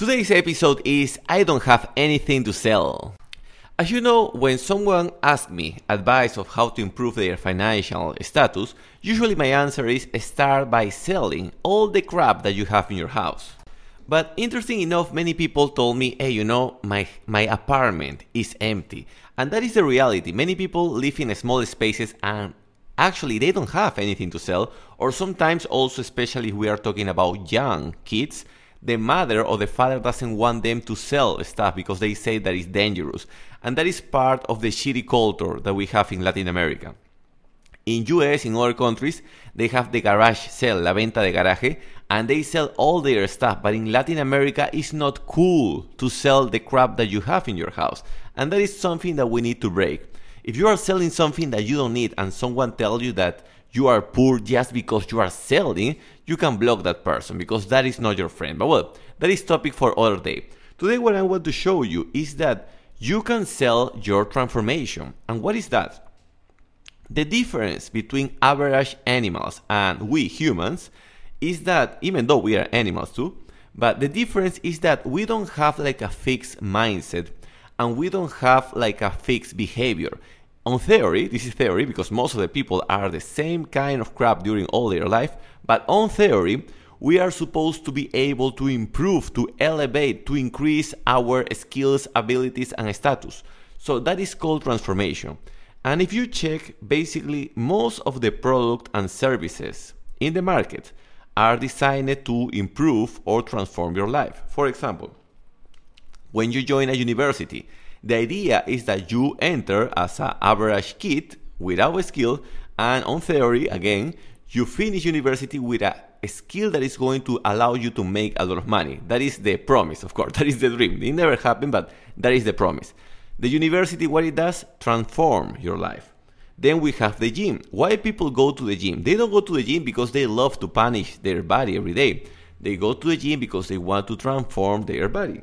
Today's episode is I don't have anything to sell. As you know, when someone asks me advice of how to improve their financial status, usually my answer is start by selling all the crap that you have in your house. But interesting enough, many people told me, hey, you know, my, my apartment is empty. And that is the reality. Many people live in small spaces and actually they don't have anything to sell. Or sometimes also, especially we are talking about young kids, the mother or the father doesn't want them to sell stuff because they say that it's dangerous. And that is part of the shitty culture that we have in Latin America. In US, in other countries, they have the garage sale, la venta de garaje, and they sell all their stuff. But in Latin America, it's not cool to sell the crap that you have in your house. And that is something that we need to break. If you are selling something that you don't need and someone tells you that you are poor just because you are selling, you can block that person because that is not your friend. But well, that is topic for other day. Today what I want to show you is that you can sell your transformation. And what is that? The difference between average animals and we humans is that even though we are animals too, but the difference is that we don't have like a fixed mindset and we don't have like a fixed behavior. On theory, this is theory because most of the people are the same kind of crap during all their life, but on theory, we are supposed to be able to improve, to elevate, to increase our skills, abilities, and status. So that is called transformation. And if you check, basically, most of the product and services in the market are designed to improve or transform your life. For example, when you join a university, the idea is that you enter as an average kid without a skill, and on theory, again, you finish university with a skill that is going to allow you to make a lot of money. That is the promise, of course. That is the dream. It never happened, but that is the promise. The university, what it does, transform your life. Then we have the gym. Why people go to the gym? They don't go to the gym because they love to punish their body every day. They go to the gym because they want to transform their body.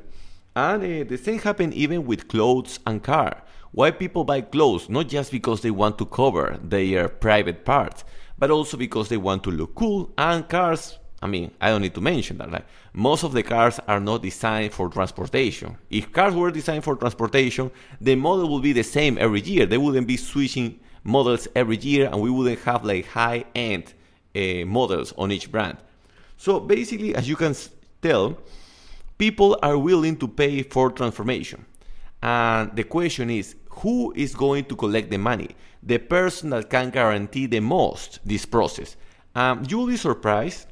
And uh, the same happens even with clothes and car. Why people buy clothes? Not just because they want to cover their private parts, but also because they want to look cool. And cars, I mean, I don't need to mention that. Right? Most of the cars are not designed for transportation. If cars were designed for transportation, the model would be the same every year. They wouldn't be switching models every year, and we wouldn't have like high-end uh, models on each brand. So basically, as you can tell, people are willing to pay for transformation. And the question is, who is going to collect the money? The person that can guarantee the most this process. Um, you will be surprised,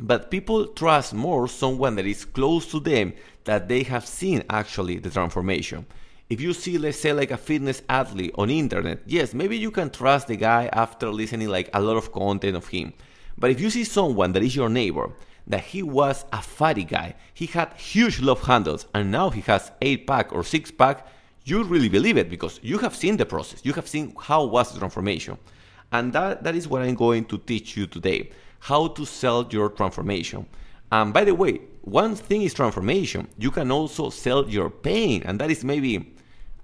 but people trust more someone that is close to them that they have seen actually the transformation. If you see, let's say, like a fitness athlete on internet, yes, maybe you can trust the guy after listening like a lot of content of him. But if you see someone that is your neighbor, that he was a fatty guy, he had huge love handles, and now he has eight pack or six pack, you really believe it because you have seen the process. You have seen how was the transformation. And that, that is what I'm going to teach you today. How to sell your transformation. And by the way, one thing is transformation. You can also sell your pain. And that is maybe,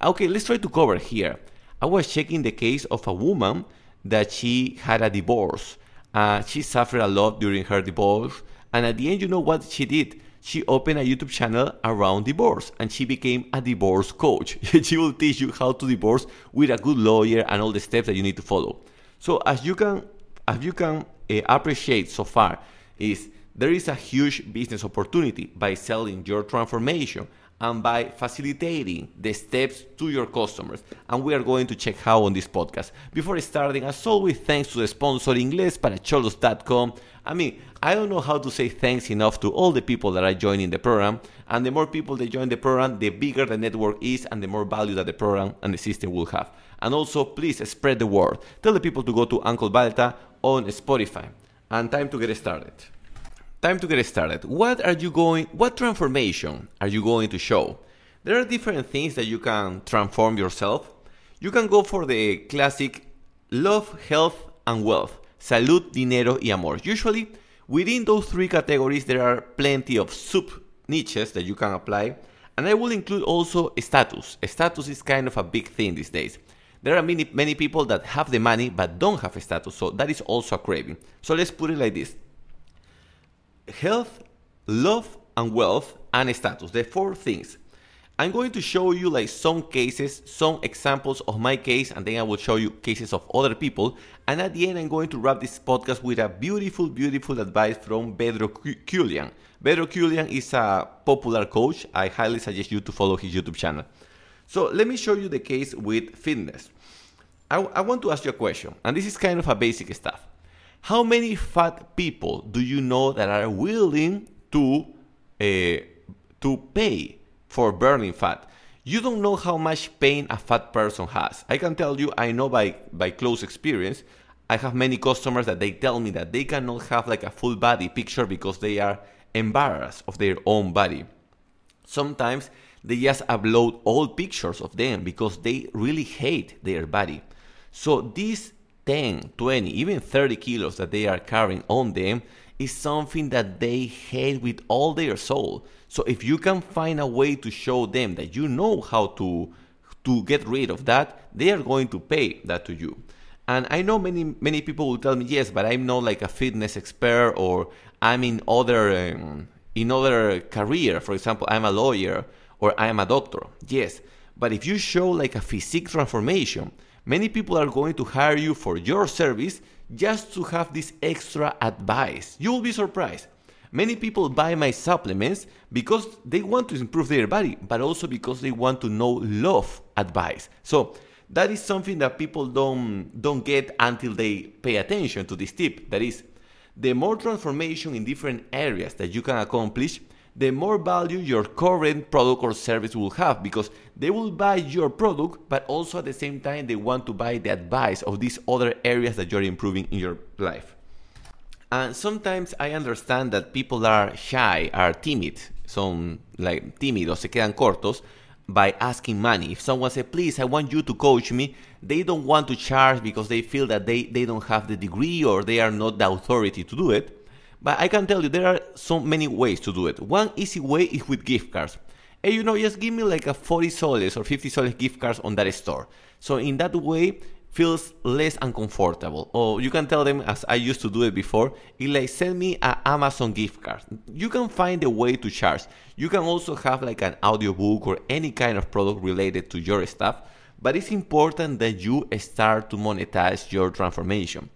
okay, let's try to cover here. I was checking the case of a woman that she had a divorce. Uh, she suffered a lot during her divorce. And at the end, you know what she did? she opened a YouTube channel around divorce and she became a divorce coach. she will teach you how to divorce with a good lawyer and all the steps that you need to follow. So as you can as you can uh, appreciate so far is there is a huge business opportunity by selling your transformation and by facilitating the steps to your customers. And we are going to check how on this podcast. Before starting, as always, thanks to the sponsor inglesparacholos.com. I mean, I don't know how to say thanks enough to all the people that are joining the program. And the more people that join the program, the bigger the network is and the more value that the program and the system will have. And also, please spread the word. Tell the people to go to Uncle Balta on Spotify. And time to get started time to get started. What are you going what transformation are you going to show? There are different things that you can transform yourself. You can go for the classic love, health and wealth. Salud, dinero y amor. Usually within those three categories there are plenty of sub niches that you can apply. And I will include also status. Status is kind of a big thing these days. There are many many people that have the money but don't have a status, so that is also a craving. So let's put it like this health, love, and wealth and status. The four things. I'm going to show you like some cases, some examples of my case, and then I will show you cases of other people. And at the end, I'm going to wrap this podcast with a beautiful, beautiful advice from Bedros Keuilian. Bedros Keuilian is a popular coach. I highly suggest you to follow his YouTube channel. So let me show you the case with fitness. I, I want to ask you a question, and this is kind of a basic stuff. How many fat people do you know that are willing to uh, to pay for burning fat. You don't know how much pain a fat person has. I can tell you, I know by, by close experience, I have many customers that they tell me that they cannot have like a full body picture because they are embarrassed of their own body. Sometimes they just upload old pictures of them because they really hate their body. So these 10, 20, even 30 kilos that they are carrying on them is something that they hate with all their soul. So if you can find a way to show them that you know how to to get rid of that, they are going to pay that to you. And I know many many people will tell me yes, but I'm not like a fitness expert or I'm in other um, in other career. For example, I'm a lawyer or I'm a doctor. Yes, but if you show like a physique transformation, many people are going to hire you for your service just to have this extra advice. You will be surprised. Many people buy my supplements because they want to improve their body, but also because they want to know love advice. So that is something that people don't don't get until they pay attention to this tip. That is, the more transformation in different areas that you can accomplish, the more value your current product or service will have because they will buy your product, but also at the same time they want to buy the advice of these other areas that you're improving in your life. And sometimes I understand that people are shy, are timid, son like tímidos, se quedan cortos by asking money. If someone says, please, I want you to coach me, they don't want to charge because they feel that they, they don't have the degree or they are not the authority to do it. But I can tell you there are so many ways to do it. One easy way is with gift cards. Hey, you know, just give me like a 40 soles or 50 soles gift cards on that store. So in that way, feels less uncomfortable. Or you can tell them, as I used to do it before, it like send me an Amazon gift card. You can find a way to charge. You can also have like an audiobook or any kind of product related to your stuff. But it's important that you start to monetize your transformation.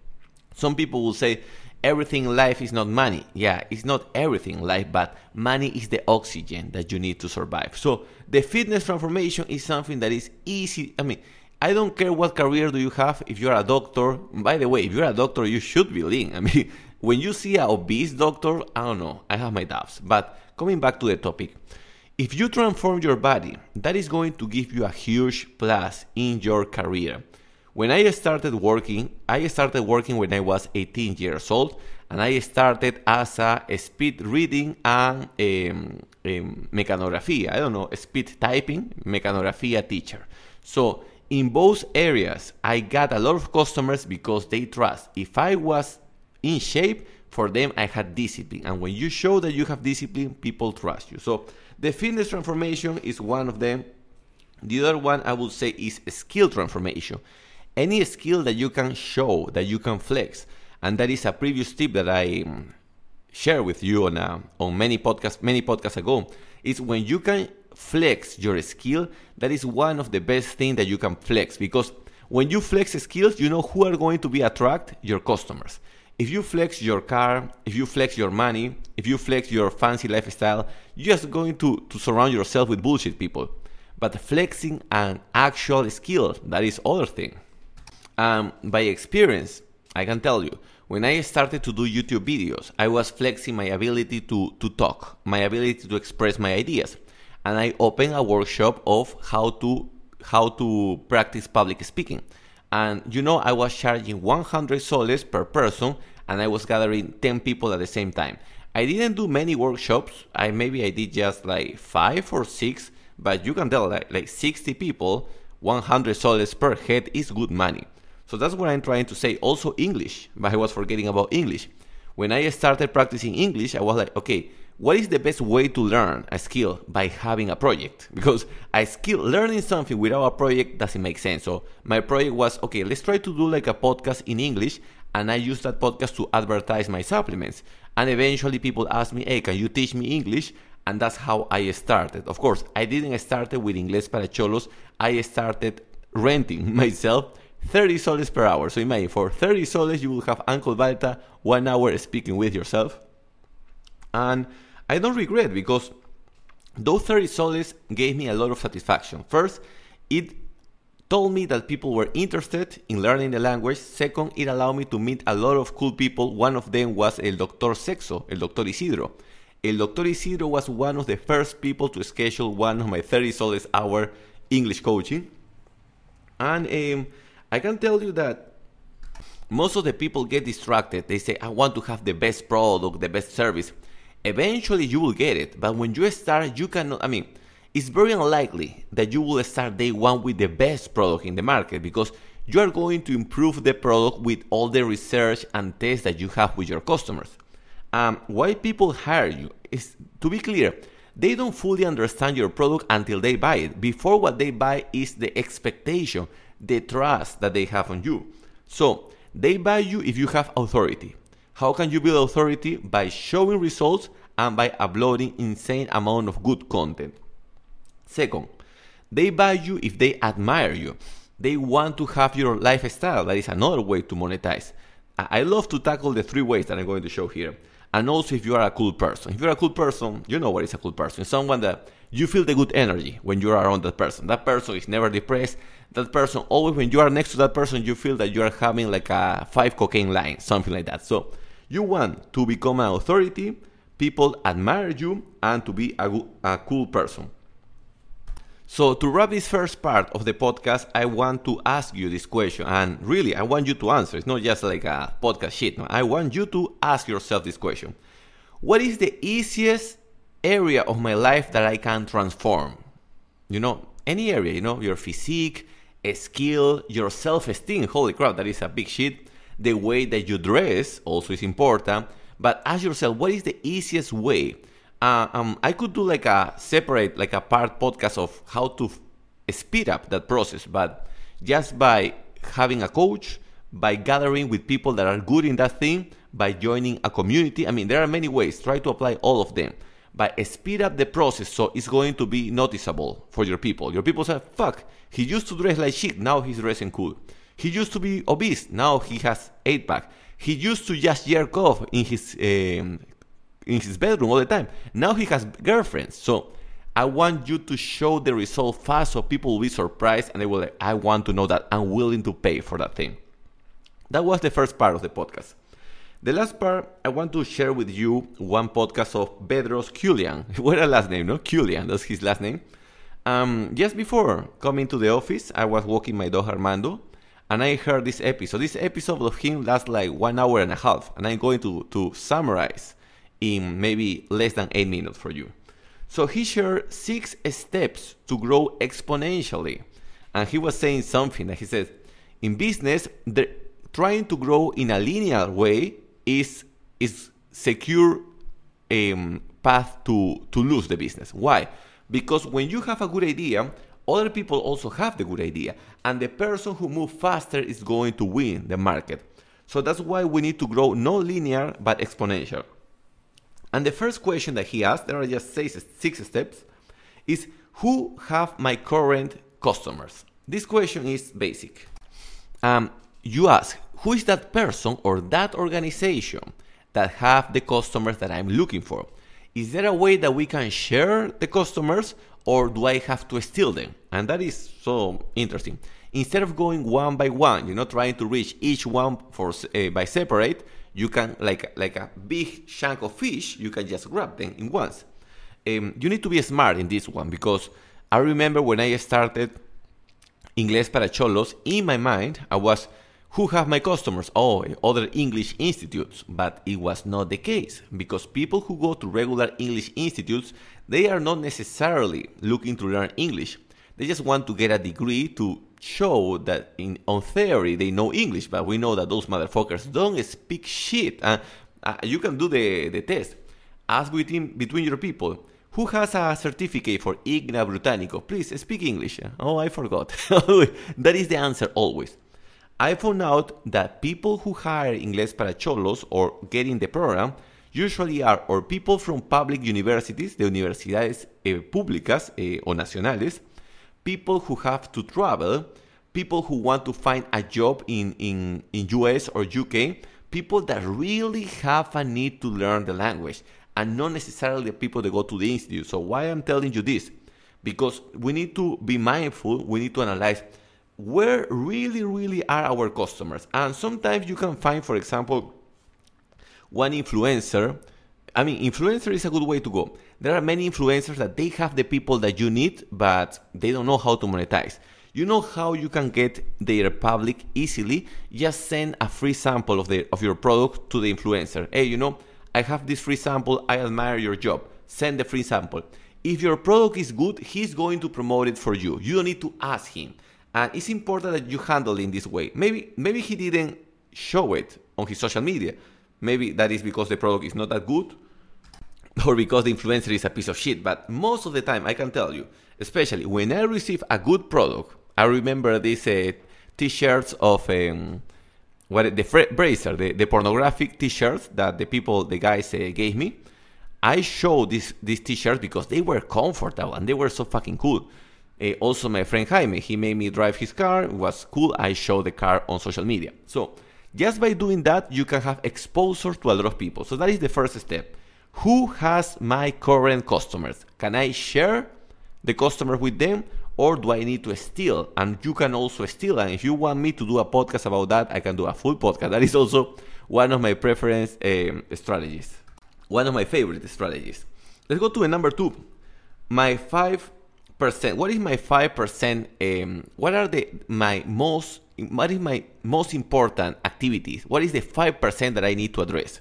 Some people will say, everything in life is not money. Yeah, it's not everything in life, but money is the oxygen that you need to survive. So the fitness transformation is something that is easy. I mean, I don't care what career do you have. If you're a doctor, by the way, if you're a doctor, you should be lean. I mean, when you see an obese doctor, I don't know. I have my doubts. But coming back to the topic, if you transform your body, that is going to give you a huge plus in your career. When I started working, I started working when I was 18 years old, and I started as a speed reading and um, um, mecanography. I don't know, speed typing, mecanography teacher. So in both areas, I got a lot of customers because they trust. If I was in shape, for them, I had discipline. And when you show that you have discipline, people trust you. So the fitness transformation is one of them. The other one I would say is skill transformation. Any skill that you can show, that you can flex. And that is a previous tip that I share with you on, uh, on many podcasts, many podcasts ago. Is when you can flex your skill, that is one of the best things that you can flex because when you flex skills, you know who are going to be attract your customers. If you flex your car, if you flex your money, if you flex your fancy lifestyle, you're just going to, to surround yourself with bullshit people. But flexing an actual skill, that is other thing. Um, by experience, I can tell you, when I started to do YouTube videos, I was flexing my ability to, to talk, my ability to express my ideas and I opened a workshop of how to how to practice public speaking. And you know, I was charging 100 soles per person, and I was gathering 10 people at the same time. I didn't do many workshops. I maybe I did just like five or six, but you can tell like, like 60 people, 100 soles per head is good money. So that's what I'm trying to say. Also English, but I was forgetting about English. When I started practicing English, I was like, okay, what is the best way to learn a skill by having a project because a skill learning something without a project doesn't make sense so my project was okay let's try to do like a podcast in english and i use that podcast to advertise my supplements And eventually people asked me, hey, can you teach me English? And that's how I started. Of course, I didn't start with Inglés para Cholos. I started renting myself 30 soles per hour. So imagine, for 30 soles, you will have Uncle Balta one hour speaking with yourself. And I don't regret because those 30 soles gave me a lot of satisfaction. First, it told me that people were interested in learning the language. Second, it allowed me to meet a lot of cool people. One of them was el Doctor Sexo, el Doctor Isidro. El Doctor Isidro was one of the first people to schedule one of my 30 soles hour English coaching. And um, I can tell you that most of the people get distracted. They say, I want to have the best product, the best service. Eventually, you will get it. But when you start, you cannot, I mean, it's very unlikely that you will start day one with the best product in the market because you are going to improve the product with all the research and tests that you have with your customers. Um, why people hire you is to be clear, they don't fully understand your product until they buy it. Before what they buy is the expectation, the trust that they have on you. So they buy you if you have authority. How can you build authority? By showing results and by uploading insane amount of good content. Second, they buy you if they admire you. They want to have your lifestyle. That is another way to monetize. I love to tackle the three ways that I'm going to show here. And also, if you are a cool person. If you're a cool person, you know what is a cool person. Someone that you feel the good energy when you are around that person. That person is never depressed. That person, always when you are next to that person, you feel that you are having like a five cocaine line, something like that. So, you want to become an authority, people admire you, and to be a, a cool person. So, to wrap this first part of the podcast, I want to ask you this question. And really, I want you to answer. It's not just like a podcast shit. No? I want you to ask yourself this question What is the easiest area of my life that I can transform? You know, any area, you know, your physique, skill, your self esteem. Holy crap, that is a big shit. The way that you dress also is important. But ask yourself, what is the easiest way? Uh, um, I could do like a separate, like a part podcast of how to f- speed up that process, but just by having a coach, by gathering with people that are good in that thing, by joining a community. I mean, there are many ways. Try to apply all of them. But speed up the process so it's going to be noticeable for your people. Your people say, fuck, he used to dress like shit, now he's dressing cool. He used to be obese, now he has eight pack. He used to just jerk off in his um, in his bedroom all the time. Now he has girlfriends. So I want you to show the result fast so people will be surprised and they will like, I want to know that. I'm willing to pay for that thing. That was the first part of the podcast. The last part, I want to share with you one podcast of Bedros Keuilian. what a last name, no? Keuilian, that's his last name. Um, just before coming to the office, I was walking my dog Armando, and I heard this episode. This episode of him lasts like one hour and a half, and I'm going to, to summarize in maybe less than eight minutes for you. So he shared six steps to grow exponentially. And he was saying something that he said, in business, they're trying to grow in a linear way is, is secure um, path to, to lose the business. Why? Because when you have a good idea, other people also have the good idea. And the person who moves faster is going to win the market. So that's why we need to grow not linear, but exponential. And the first question that he asked, there are just six, six steps, is who have my current customers? This question is basic. Um, you ask, who is that person or that organization that have the customers that I'm looking for? Is there a way that we can share the customers or do I have to steal them? And that is so interesting. Instead of going one by one, you know, trying to reach each one for uh, by separate, you can like like a big chunk of fish you can just grab them in once um, you need to be smart in this one because i remember when i started inglés para cholos in my mind i was who have my customers oh other english institutes but it was not the case because people who go to regular english institutes they are not necessarily looking to learn english they just want to get a degree to show that in on theory they know English, but we know that those motherfuckers don't speak shit. Uh, uh, you can do the, the test. Ask between between your people. Who has a certificate for Igna Britannico? Please speak English. Oh, I forgot. that is the answer always. I found out that people who hire Inglés para Cholos or get in the program usually are or people from public universities, de universidades eh, públicas eh, o nacionales, people who have to travel, people who want to find a job in, in, in US or UK, people that really have a need to learn the language and not necessarily the people that go to the institute. So why I'm telling you this? Because we need to be mindful, we need to analyze where really, really are our customers. And sometimes you can find, for example, one influencer. I mean, influencer is a good way to go. There are many influencers that they have the people that you need, but they don't know how to monetize. You know how you can get their public easily? Just send a free sample of, the, of your product to the influencer. Hey, you know, I have this free sample. I admire your job. Send the free sample. If your product is good, he's going to promote it for you. You don't need to ask him. And it's important that you handle it in this way. Maybe maybe he didn't show it on his social media. Maybe that is because the product is not that good or because the influencer is a piece of shit. But most of the time, I can tell you, especially when I receive a good product, I remember these uh, t-shirts of um, what the bracer, the, the pornographic t-shirts that the people, the guys uh, gave me. I showed these these t-shirts because they were comfortable and they were so fucking cool. Uh, also, my friend Jaime, he made me drive his car. It was cool. I showed the car on social media. So just by doing that, you can have exposure to a lot of people. So that is the first step. Who has my current customers? Can I share the customer with them or do I need to steal? And you can also steal. And if you want me to do a podcast about that, I can do a full podcast. That is also one of my preference um, strategies, one of my favorite strategies. Let's go to the number two. My five percent. What is my five percent? Um, what are the my most? What is my most important activities? What is the five percent that I need to address?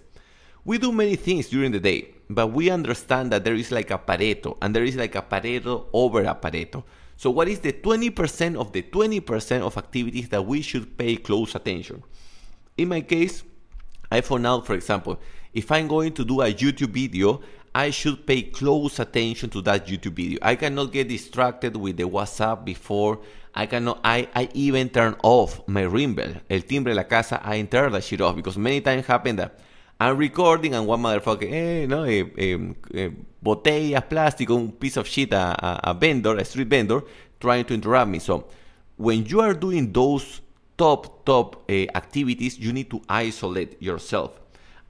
We do many things during the day, but we understand that there is like a Pareto, and there is like a Pareto over a Pareto. So, what is the 20% of the 20% of activities that we should pay close attention? In my case, I found out, for example, if I'm going to do a YouTube video, I should pay close attention to that YouTube video. I cannot get distracted with the WhatsApp before. I cannot. I, I even turn off my ring bell, el timbre de la casa. I turn that shit off because many times happen that I'm recording and one motherfucker, eh, no, eh, eh, eh, botellas, plástico, un piece of shit, a, a, a vendor, a street vendor, trying to interrupt me. So when you are doing those top, top uh, activities, you need to isolate yourself.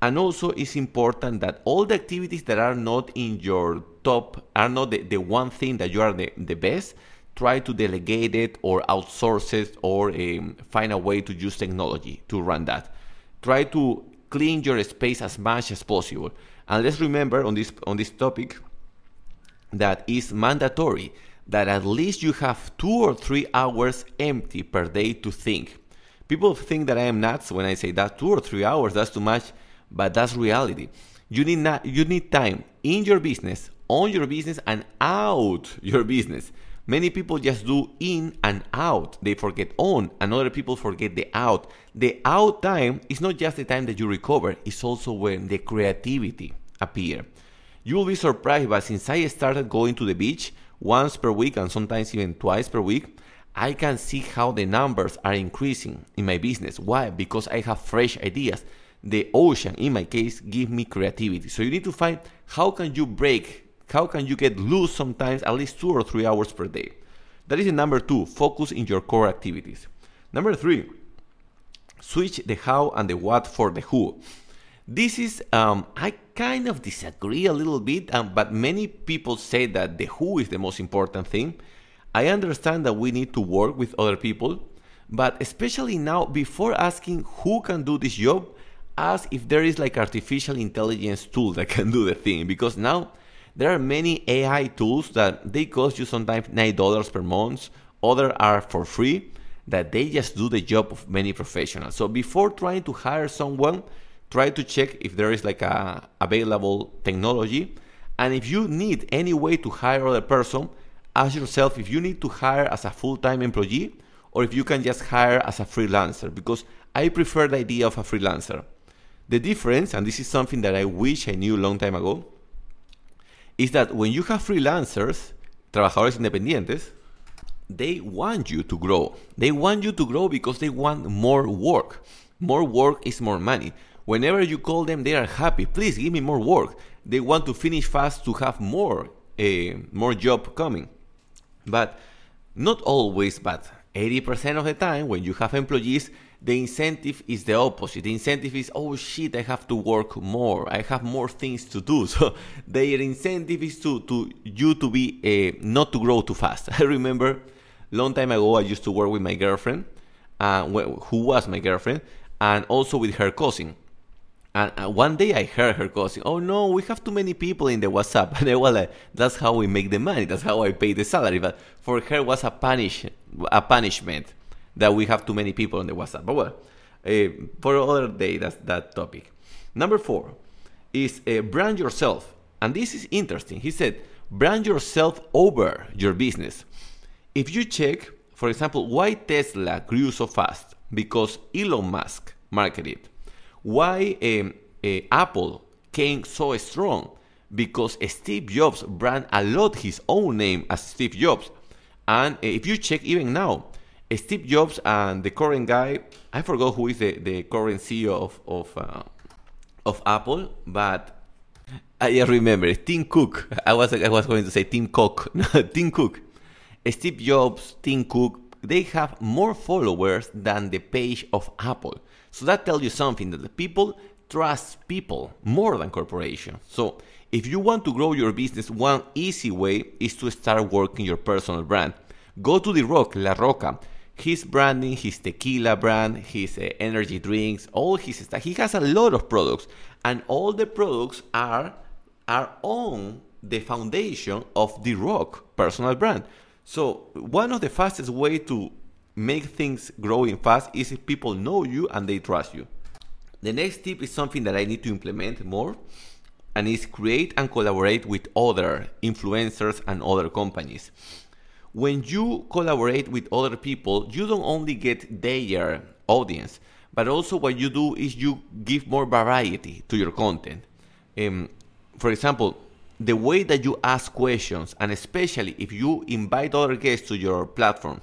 And also, it's important that all the activities that are not in your top, are not the, the one thing that you are the, the best, try to delegate it or outsource it or um, find a way to use technology to run that. Try to clean your space as much as possible. And let's remember on this on this topic that is mandatory that at least you have two or three hours empty per day to think. People think that I am nuts when I say that two or three hours that's too much, but that's reality. You need not, you need time in your business, on your business, and out your business. Many people just do in and out. They forget on, and other people forget the out. The out time is not just the time that you recover, it's also when the creativity appear. You will be surprised, but since I started going to the beach once per week and sometimes even twice per week, I can see how the numbers are increasing in my business. Why? Because I have fresh ideas. The ocean, in my case, give me creativity. So you need to find how can you break how can you get loose sometimes at least two or three hours per day? That is number two, focus in your core activities. Number three, switch the how and the what for the who. This is, um, I kind of disagree a little bit, um, but many people say that the who is the most important thing. I understand that we need to work with other people, but especially now, before asking who can do this job, ask if there is like artificial intelligence tool that can do the thing, because now there are many AI tools that they cost you sometimes $9 per month, other are for free, that they just do the job of many professionals. So before trying to hire someone, try to check if there is like a available technology. And if you need any way to hire other person, ask yourself if you need to hire as a full-time employee or if you can just hire as a freelancer because I prefer the idea of a freelancer. The difference, and this is something that I wish I knew a long time ago, is that when you have freelancers, trabajadores independientes, they want you to grow. They want you to grow because they want more work. More work is more money. Whenever you call them, they are happy. Please give me more work. They want to finish fast to have more, uh, more job coming. But not always, but 80% of the time when you have employees, the incentive is the opposite. The incentive is, oh shit, I have to work more. I have more things to do. So their incentive is to, to you to be uh, not to grow too fast. I remember long time ago I used to work with my girlfriend, uh, who was my girlfriend, and also with her cousin. And uh, one day I heard her cousin, "Oh no, we have too many people in the WhatsApp." And I was like, "That's how we make the money. That's how I pay the salary." But for her, was a punish, a punishment that we have too many people on the WhatsApp. But well, uh, for another day, that's that topic. Number four is uh, brand yourself, and this is interesting. He said, "Brand yourself over your business." If you check, for example, why Tesla grew so fast, because Elon Musk marketed why um, uh, Apple came so strong? Because Steve Jobs brand a lot his own name as Steve Jobs. And uh, if you check even now, Steve Jobs and the current guy, I forgot who is the, the current CEO of of, uh, of Apple, but I remember Tim Cook. I was I was going to say Tim Cook, Tim Cook. Steve Jobs, Tim Cook, they have more followers than the page of Apple. So that tells you something that the people trust people more than corporations. So if you want to grow your business, one easy way is to start working your personal brand. Go to The Rock, La Roca. His branding, his tequila brand, his uh, energy drinks, all his stuff. He has a lot of products, and all the products are are on the foundation of The Rock personal brand. So one of the fastest way to make things growing fast is if people know you and they trust you. The next tip is something that I need to implement more and is create and collaborate with other influencers and other companies. When you collaborate with other people, you don't only get their audience, but also what you do is you give more variety to your content. Um, for example, the way that you ask questions, and especially if you invite other guests to your platform,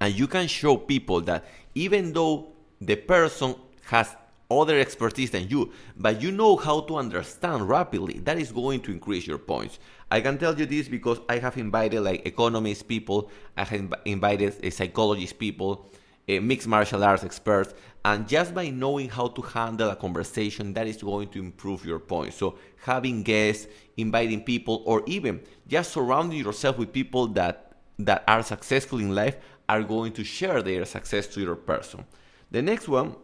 and you can show people that even though the person has other expertise than you, but you know how to understand rapidly, that is going to increase your points. I can tell you this because I have invited like economists people, I have invited uh, psychologist people, uh, mixed martial arts experts, and just by knowing how to handle a conversation, that is going to improve your points. So having guests, inviting people, or even just surrounding yourself with people that that are successful in life are going to share their success to your person. The next one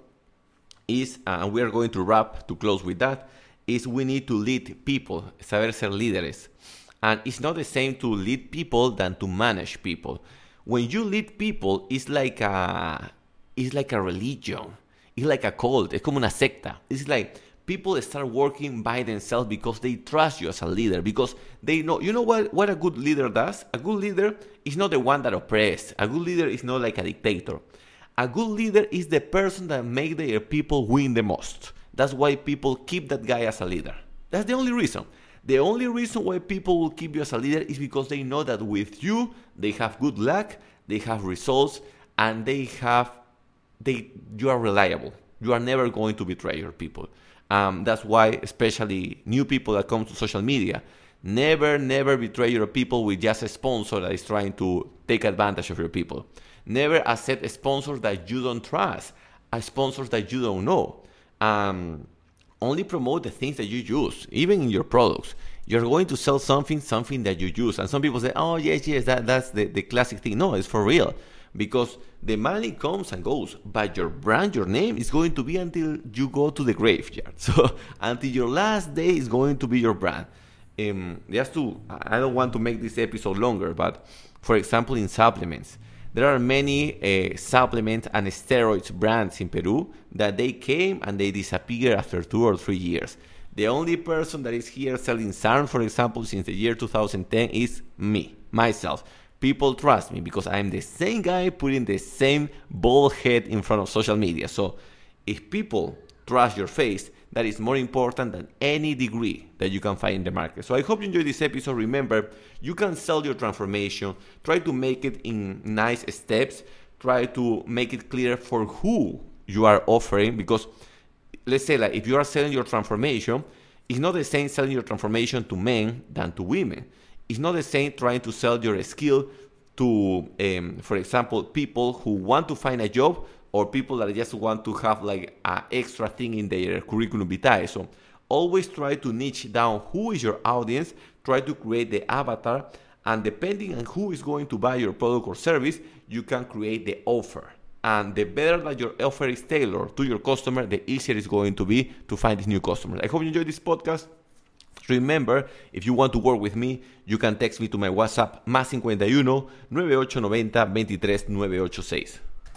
is, uh, and we are going to wrap to close with that, is we need to lead people, saber ser líderes. And it's not the same to lead people than to manage people. When you lead people, it's like a, it's like a religion. It's like a cult. Es como una secta. It's like people start working by themselves because they trust you as a leader because they know you know what what a good leader does a good leader is not the one that oppresses a good leader is not like a dictator a good leader is the person that make their people win the most. That's why people keep that guy as a leader. That's the only reason. The only reason why people will keep you as a leader is because they know that with you they have good luck they have results and they have they you are reliable. You are never going to betray your people. Um, that's why, especially new people that come to social media, never, never betray your people with just a sponsor that is trying to take advantage of your people. Never accept sponsors that you don't trust, a sponsors that you don't know. Um, only promote the things that you use, even in your products. You're going to sell something, something that you use. And some people say, oh, yes, yes, that, that's the, the classic thing. No, it's for real because the money comes and goes, but your brand, your name is going to be until you go to the graveyard. So until your last day is going to be your brand. Um, just to, I don't want to make this episode longer, but for example, in supplements, there are many uh, supplement and steroids brands in Peru that they came and they disappear after two or three years. The only person that is here selling SARM, for example, since the year 2010 is me, myself people trust me because I'm the same guy putting the same bald head in front of social media. So if people trust your face, that is more important than any degree that you can find in the market. So I hope you enjoyed this episode. Remember, you can sell your transformation. Try to make it in nice steps. Try to make it clear for who you are offering because let's say like if you are selling your transformation, it's not the same selling your transformation to men than to women. It's not the same trying to sell your skill to, um, for example, people who want to find a job or people that just want to have like an extra thing in their curriculum vitae. So always try to niche down who is your audience, try to create the avatar, and depending on who is going to buy your product or service, you can create the offer. And the better that your offer is tailored to your customer, the easier it's going to be to find these new customers. I hope you enjoyed this podcast. Remember, if you want to work with me, you can text me to my WhatsApp más 51 9890 23 986.